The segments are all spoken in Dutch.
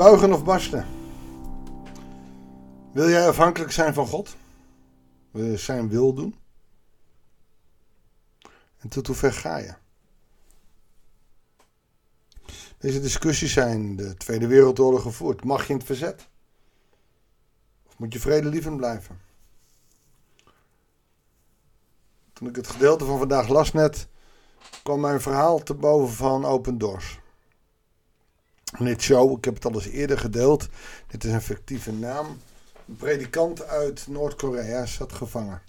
Buigen of barsten? Wil jij afhankelijk zijn van God? Wil je zijn wil doen? En tot hoe ver ga je? Deze discussies zijn de Tweede Wereldoorlog gevoerd. Mag je in het verzet? Of moet je vredelievend blijven? Toen ik het gedeelte van vandaag las net, kwam mijn verhaal te boven van Open Doors. Dit show, ik heb het al eens eerder gedeeld. Dit is een fictieve naam. Een predikant uit Noord-Korea zat gevangen.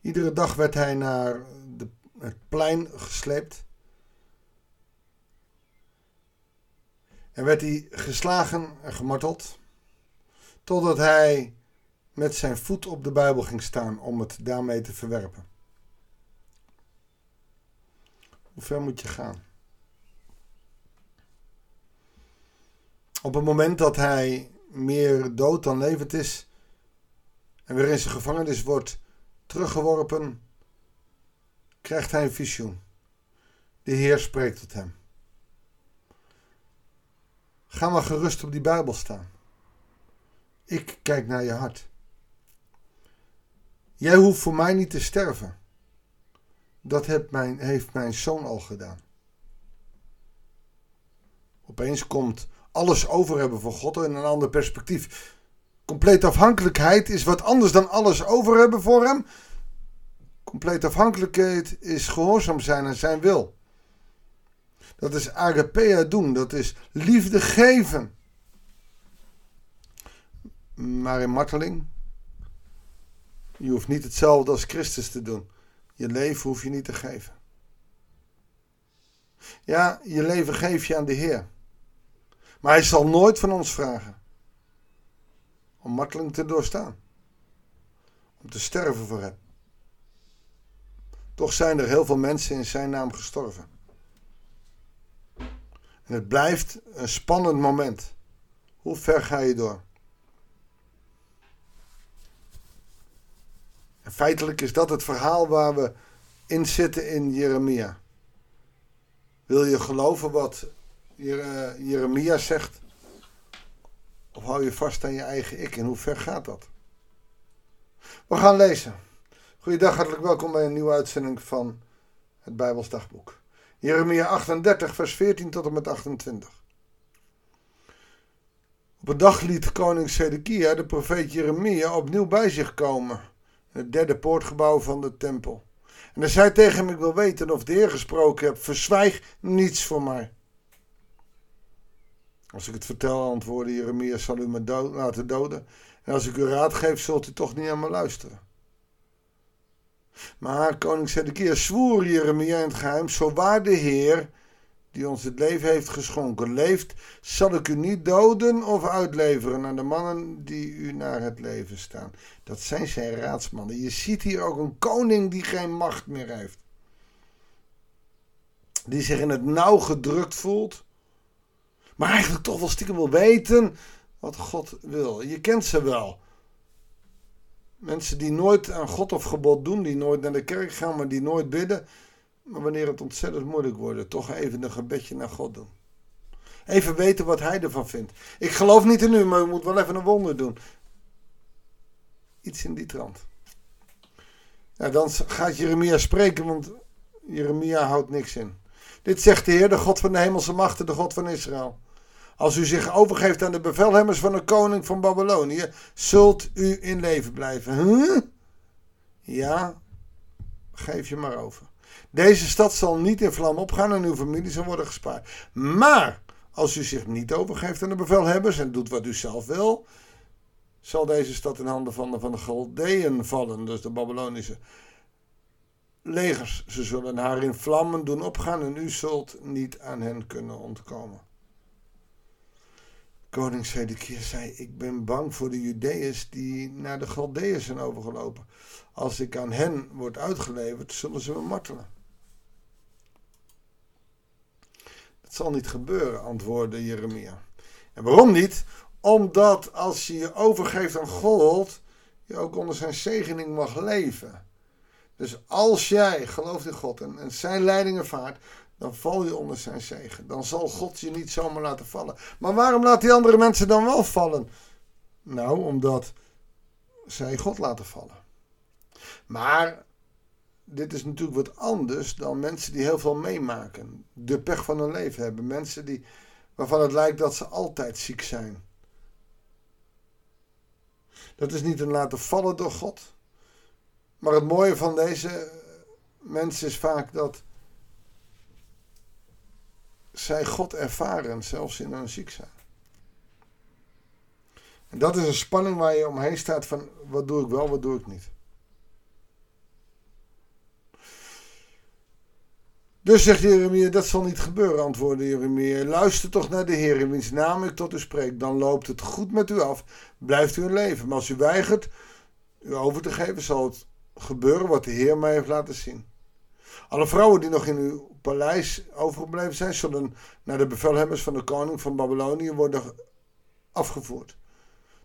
Iedere dag werd hij naar de, het plein gesleept. En werd hij geslagen en gemarteld. Totdat hij met zijn voet op de Bijbel ging staan om het daarmee te verwerpen. Hoe ver moet je gaan? Op het moment dat hij meer dood dan levend is en weer in zijn gevangenis wordt teruggeworpen, krijgt hij een visioen. De Heer spreekt tot hem. Ga maar gerust op die Bijbel staan. Ik kijk naar je hart. Jij hoeft voor mij niet te sterven. Dat heeft mijn, heeft mijn zoon al gedaan. Opeens komt alles over hebben voor God in een ander perspectief. Complete afhankelijkheid is wat anders dan alles over hebben voor hem. Complete afhankelijkheid is gehoorzaam zijn aan zijn wil. Dat is agapea doen, dat is liefde geven. Maar in marteling, je hoeft niet hetzelfde als Christus te doen. Je leven hoef je niet te geven. Ja, je leven geef je aan de Heer. Maar hij zal nooit van ons vragen om marteling te doorstaan. Om te sterven voor hem. Toch zijn er heel veel mensen in zijn naam gestorven. En het blijft een spannend moment. Hoe ver ga je door? En feitelijk is dat het verhaal waar we in zitten in Jeremia. Wil je geloven wat Jeremia zegt? Of hou je vast aan je eigen ik? En hoe ver gaat dat? We gaan lezen. Goeiedag, hartelijk welkom bij een nieuwe uitzending van het Bijbels Dagboek. Jeremia 38, vers 14 tot en met 28. Op een dag liet koning Zedekia de profeet Jeremia opnieuw bij zich komen. In het derde poortgebouw van de tempel. En hij zei tegen hem, ik wil weten of de Heer gesproken hebt. Verzwijg niets voor mij. Als ik het vertel, antwoordde Jeremia, zal u me laten doden. En als ik u raad geef, zult u toch niet aan me luisteren. Maar koning Zedekia zwoer Jeremia in het geheim, zo waar de Heer, die ons het leven heeft geschonken, leeft, zal ik u niet doden of uitleveren aan de mannen die u naar het leven staan. Dat zijn zijn raadsmannen. Je ziet hier ook een koning die geen macht meer heeft. Die zich in het nauw gedrukt voelt maar eigenlijk toch wel stiekem wil weten wat God wil. Je kent ze wel. Mensen die nooit aan God of gebod doen, die nooit naar de kerk gaan, maar die nooit bidden. Maar wanneer het ontzettend moeilijk wordt, toch even een gebedje naar God doen. Even weten wat hij ervan vindt. Ik geloof niet in u, maar u moet wel even een wonder doen. Iets in die trant. Ja, dan gaat Jeremia spreken, want Jeremia houdt niks in. Dit zegt de Heer, de God van de hemelse machten, de God van Israël. Als u zich overgeeft aan de bevelhebbers van de koning van Babylonië, zult u in leven blijven. Ja, geef je maar over. Deze stad zal niet in vlam opgaan en uw familie zal worden gespaard. Maar als u zich niet overgeeft aan de bevelhebbers en doet wat u zelf wil, zal deze stad in handen van de, van de Galdeën vallen, dus de Babylonische legers. Ze zullen haar in vlammen doen opgaan en u zult niet aan hen kunnen ontkomen. Koning Zedekia zei: Ik ben bang voor de Judeërs die naar de Galdeërs zijn overgelopen. Als ik aan hen word uitgeleverd, zullen ze me martelen. Dat zal niet gebeuren, antwoordde Jeremia. En waarom niet? Omdat als je je overgeeft aan God, je ook onder zijn zegening mag leven. Dus als jij gelooft in God en, en zijn leidingen vaart, dan val je onder zijn zegen. Dan zal God je niet zomaar laten vallen. Maar waarom laat die andere mensen dan wel vallen? Nou, omdat zij God laten vallen. Maar dit is natuurlijk wat anders dan mensen die heel veel meemaken. De pech van hun leven hebben. Mensen die, waarvan het lijkt dat ze altijd ziek zijn. Dat is niet een laten vallen door God. Maar het mooie van deze mensen is vaak dat zij God ervaren, zelfs in hun ziek zijn. En dat is een spanning waar je omheen staat van wat doe ik wel, wat doe ik niet. Dus zegt Jeremia, dat zal niet gebeuren, antwoordde Jeremia. Luister toch naar de Heer, in wiens naam ik tot u spreek. Dan loopt het goed met u af, blijft u in leven. Maar als u weigert u over te geven, zal het gebeuren wat de Heer mij heeft laten zien. Alle vrouwen die nog in uw paleis overgebleven zijn, zullen naar de bevelhebbers van de koning van Babylonië worden afgevoerd.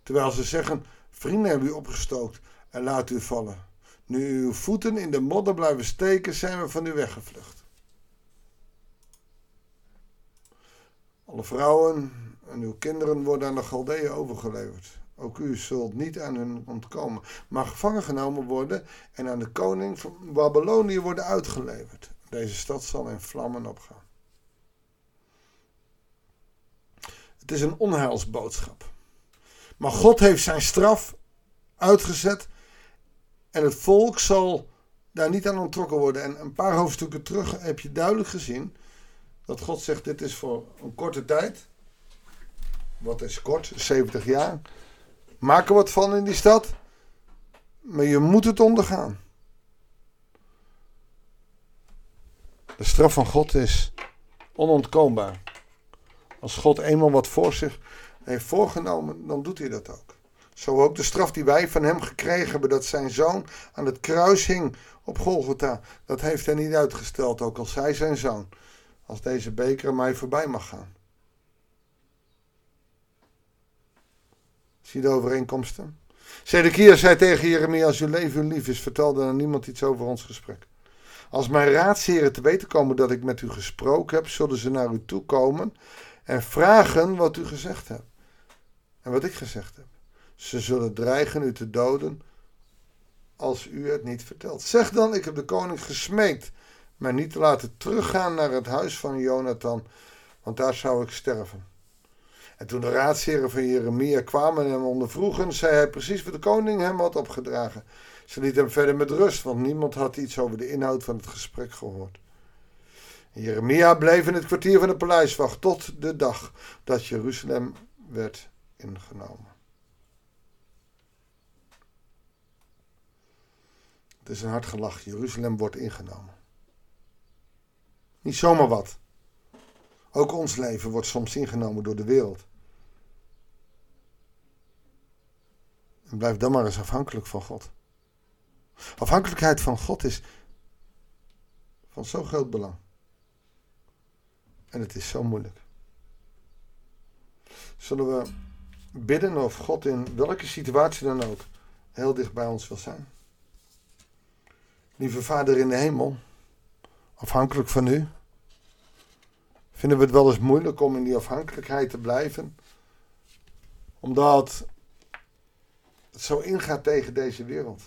Terwijl ze zeggen: Vrienden hebben u opgestookt en laat u vallen. Nu uw voeten in de modder blijven steken, zijn we van u weggevlucht. Alle vrouwen en uw kinderen worden aan de Galdeeën overgeleverd. Ook u zult niet aan hun ontkomen, maar gevangen genomen worden en aan de koning van Babylonië worden uitgeleverd. Deze stad zal in vlammen opgaan. Het is een onheilsboodschap. Maar God heeft zijn straf uitgezet en het volk zal daar niet aan ontrokken worden. En een paar hoofdstukken terug heb je duidelijk gezien dat God zegt: Dit is voor een korte tijd. Wat is kort? 70 jaar. Maak er wat van in die stad. Maar je moet het ondergaan. De straf van God is onontkoombaar. Als God eenmaal wat voor zich heeft voorgenomen, dan doet hij dat ook. Zo ook de straf die wij van hem gekregen hebben, dat zijn zoon aan het kruis hing op Golgotha. Dat heeft hij niet uitgesteld, ook als hij zijn zoon. Als deze beker mij voorbij mag gaan. Zie de overeenkomsten? Zedekia zei tegen Jeremia, als uw leven lief is, vertelde aan niemand iets over ons gesprek. Als mijn raadsheren te weten komen dat ik met u gesproken heb, zullen ze naar u toe komen en vragen wat u gezegd hebt. En wat ik gezegd heb. Ze zullen dreigen u te doden als u het niet vertelt. Zeg dan, ik heb de koning gesmeekt mij niet te laten teruggaan naar het huis van Jonathan, want daar zou ik sterven. En toen de raadsheren van Jeremia kwamen en hem ondervroegen, zei hij precies wat de koning hem had opgedragen. Ze liet hem verder met rust, want niemand had iets over de inhoud van het gesprek gehoord. Jeremia bleef in het kwartier van de paleiswacht tot de dag dat Jeruzalem werd ingenomen. Het is een hard gelach. Jeruzalem wordt ingenomen. Niet zomaar wat. Ook ons leven wordt soms ingenomen door de wereld. En blijf dan maar eens afhankelijk van God. Afhankelijkheid van God is van zo groot belang. En het is zo moeilijk. Zullen we bidden of God in welke situatie dan ook heel dicht bij ons wil zijn? Lieve Vader in de hemel, afhankelijk van U, vinden we het wel eens moeilijk om in die afhankelijkheid te blijven, omdat het zo ingaat tegen deze wereld.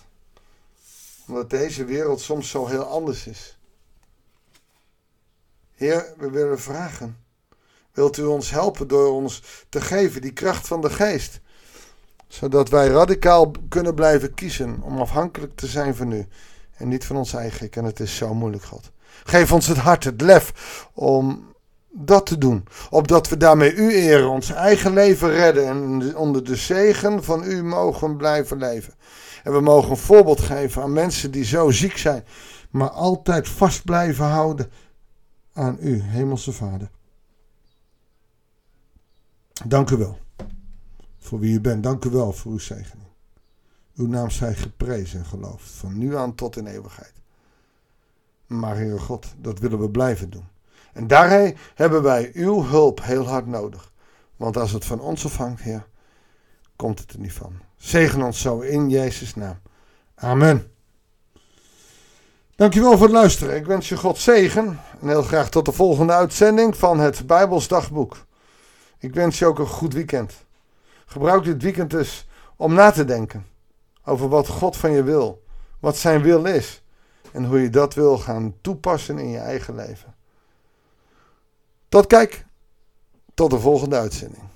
Omdat deze wereld soms zo heel anders is. Heer, we willen vragen. Wilt u ons helpen door ons te geven die kracht van de geest? Zodat wij radicaal kunnen blijven kiezen om afhankelijk te zijn van u. En niet van ons eigen. En het is zo moeilijk, God. Geef ons het hart, het lef om dat te doen. Opdat we daarmee u eren, ons eigen leven redden en onder de zegen van u mogen blijven leven. En we mogen een voorbeeld geven aan mensen die zo ziek zijn, maar altijd vast blijven houden aan u, Hemelse Vader. Dank u wel voor wie u bent. Dank u wel voor uw zegening. Uw naam zij geprezen en geloofd, van nu aan tot in eeuwigheid. Maar Heere God, dat willen we blijven doen. En daarmee hebben wij uw hulp heel hard nodig. Want als het van ons afhangt, Heer, komt het er niet van. Zegen ons zo in Jezus' naam. Amen. Dankjewel voor het luisteren. Ik wens je God zegen en heel graag tot de volgende uitzending van het Bijbels Dagboek. Ik wens je ook een goed weekend. Gebruik dit weekend dus om na te denken over wat God van je wil, wat zijn wil is en hoe je dat wil gaan toepassen in je eigen leven. Tot kijk, tot de volgende uitzending.